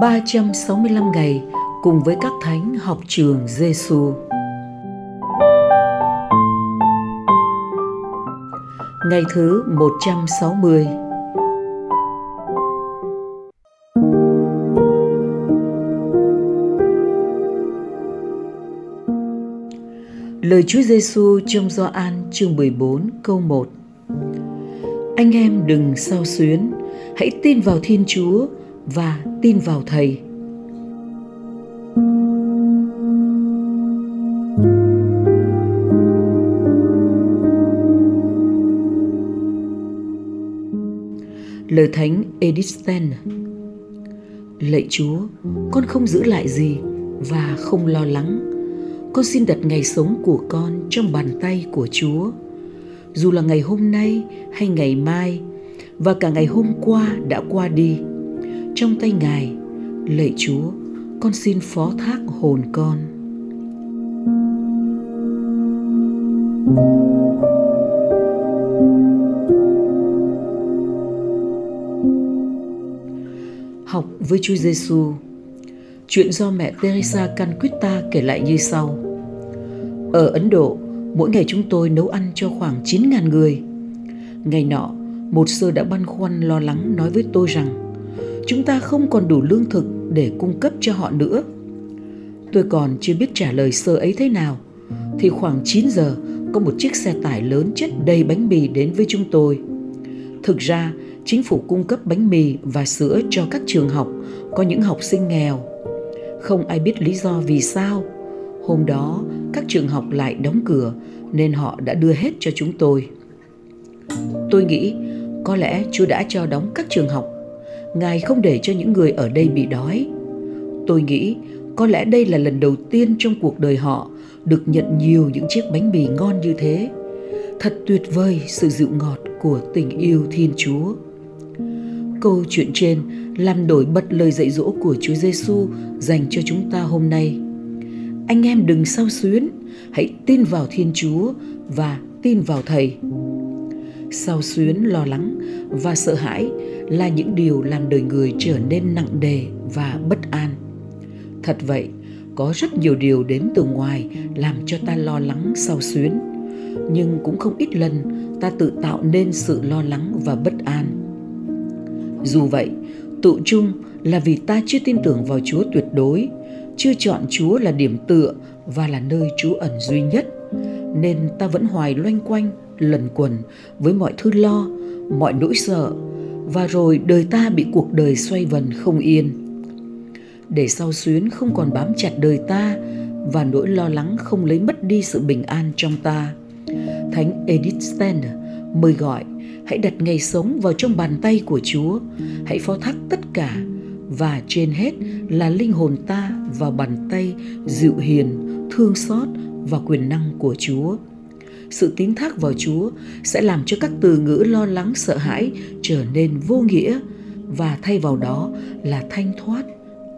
365 ngày cùng với các thánh học trường Giêsu. Ngày thứ 160 Lời Chúa Giêsu trong Gioan chương 14 câu 1 Anh em đừng sao xuyến, hãy tin vào Thiên Chúa và tin vào Thầy. Lời Thánh Edith Stein Lạy Chúa, con không giữ lại gì và không lo lắng. Con xin đặt ngày sống của con trong bàn tay của Chúa. Dù là ngày hôm nay hay ngày mai và cả ngày hôm qua đã qua đi, trong tay Ngài, lạy Chúa, con xin phó thác hồn con. Học với Chúa Giêsu. Chuyện do mẹ Teresa Canquita kể lại như sau. Ở Ấn Độ, mỗi ngày chúng tôi nấu ăn cho khoảng 9.000 người. Ngày nọ, một sơ đã băn khoăn lo lắng nói với tôi rằng chúng ta không còn đủ lương thực để cung cấp cho họ nữa. Tôi còn chưa biết trả lời sơ ấy thế nào, thì khoảng 9 giờ có một chiếc xe tải lớn chất đầy bánh mì đến với chúng tôi. Thực ra, chính phủ cung cấp bánh mì và sữa cho các trường học có những học sinh nghèo. Không ai biết lý do vì sao. Hôm đó, các trường học lại đóng cửa nên họ đã đưa hết cho chúng tôi. Tôi nghĩ có lẽ Chúa đã cho đóng các trường học Ngài không để cho những người ở đây bị đói. Tôi nghĩ có lẽ đây là lần đầu tiên trong cuộc đời họ được nhận nhiều những chiếc bánh mì ngon như thế. Thật tuyệt vời sự dịu ngọt của tình yêu Thiên Chúa. Câu chuyện trên làm nổi bật lời dạy dỗ của Chúa Giêsu dành cho chúng ta hôm nay. Anh em đừng sao xuyến, hãy tin vào Thiên Chúa và tin vào Thầy. Sao xuyến lo lắng và sợ hãi là những điều làm đời người trở nên nặng nề và bất an. Thật vậy, có rất nhiều điều đến từ ngoài làm cho ta lo lắng sao xuyến. Nhưng cũng không ít lần ta tự tạo nên sự lo lắng và bất an. Dù vậy, tụ chung là vì ta chưa tin tưởng vào chúa tuyệt đối, chưa chọn chúa là điểm tựa và là nơi trú ẩn duy nhất, nên ta vẫn hoài loanh quanh lần quần với mọi thứ lo, mọi nỗi sợ, và rồi đời ta bị cuộc đời xoay vần không yên. Để sau xuyến không còn bám chặt đời ta, và nỗi lo lắng không lấy mất đi sự bình an trong ta, thánh edith steiner mời gọi, hãy đặt ngày sống vào trong bàn tay của chúa, hãy phó thác tất cả, và trên hết là linh hồn ta vào bàn tay dịu hiền, thương xót và quyền năng của chúa sự tín thác vào Chúa sẽ làm cho các từ ngữ lo lắng sợ hãi trở nên vô nghĩa và thay vào đó là thanh thoát,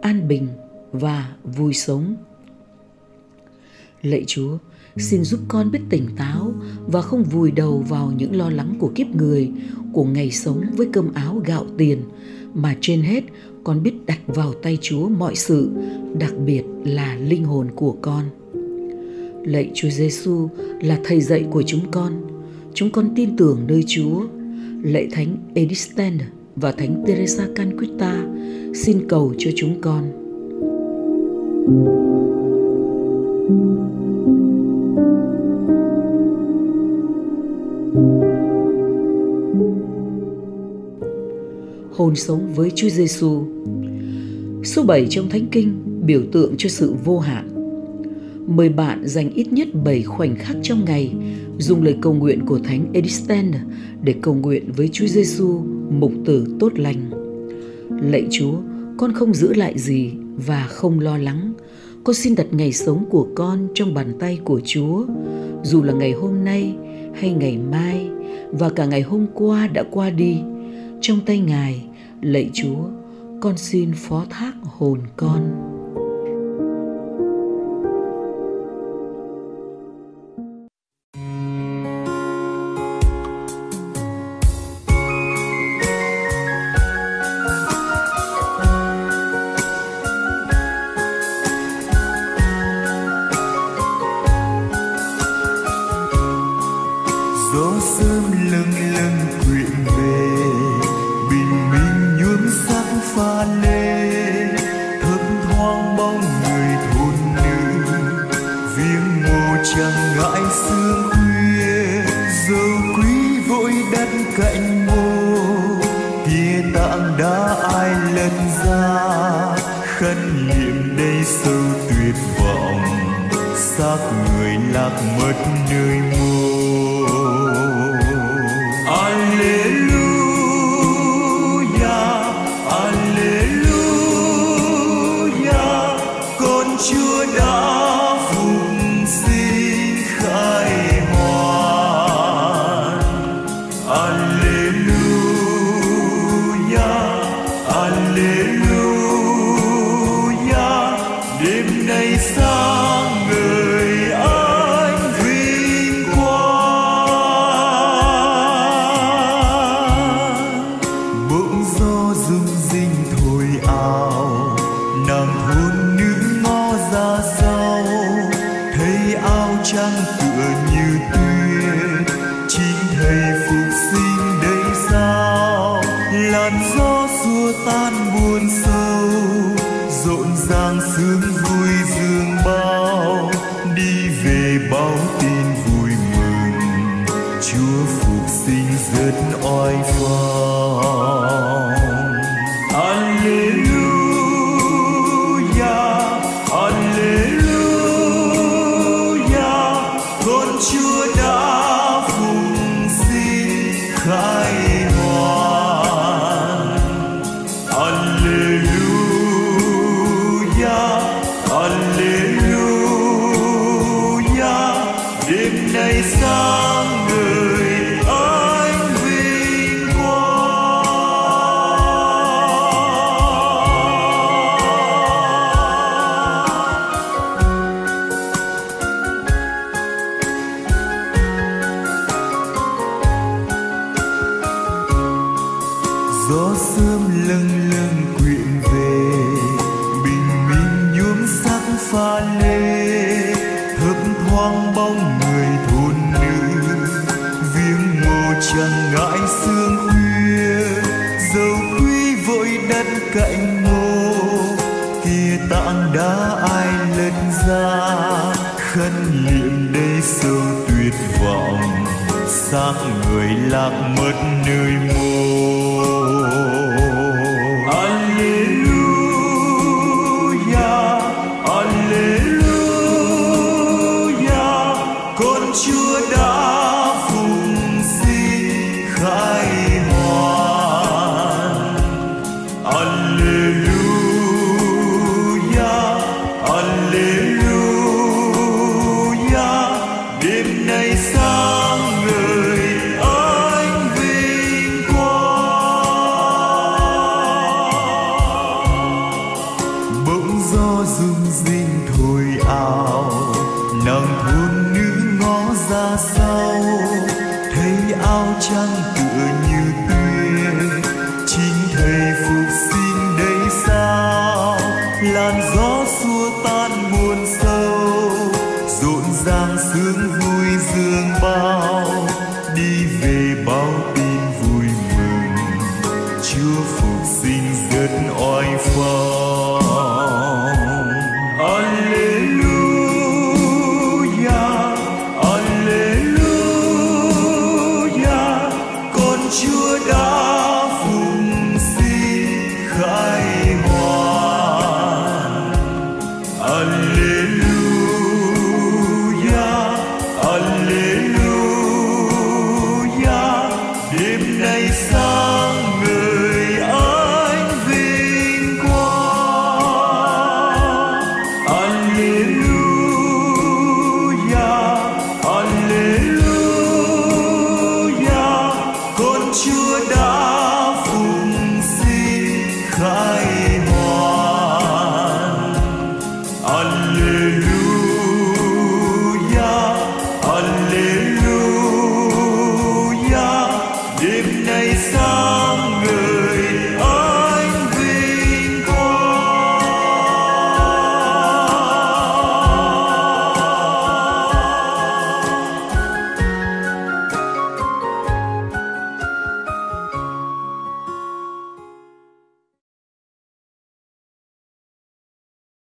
an bình và vui sống. Lạy Chúa, xin giúp con biết tỉnh táo và không vùi đầu vào những lo lắng của kiếp người, của ngày sống với cơm áo gạo tiền, mà trên hết con biết đặt vào tay Chúa mọi sự, đặc biệt là linh hồn của con. Lạy Chúa Giêsu là thầy dạy của chúng con. Chúng con tin tưởng nơi Chúa. Lạy Thánh Edith và Thánh Teresa Canquita xin cầu cho chúng con. Hồn sống với Chúa Giêsu. Số 7 trong Thánh Kinh biểu tượng cho sự vô hạn mời bạn dành ít nhất 7 khoảnh khắc trong ngày dùng lời cầu nguyện của Thánh Edith để cầu nguyện với Chúa Giêsu, mục tử tốt lành. Lạy Chúa, con không giữ lại gì và không lo lắng. Con xin đặt ngày sống của con trong bàn tay của Chúa, dù là ngày hôm nay hay ngày mai và cả ngày hôm qua đã qua đi. Trong tay Ngài, lạy Chúa, con xin phó thác hồn con. Lưng lưng quyện về. Bình minh nhuốm sắc pha lê thấp thoáng bóng người thôn nữ. Viếng mồ chẳng ngại sương khuya, dầu quý vội đất cạnh mồ. Kia tạng đã ai lần ra, khấn niệm đây sâu tuyệt vọng. Xác người lạc mất nơi Leyla'yı sandım khuya, dầu quý vội đất cạnh ngô kia tạng đã ai lật ra khấn niệm đây sâu tuyệt vọng, xác người lạc mất nơi mô vui như bao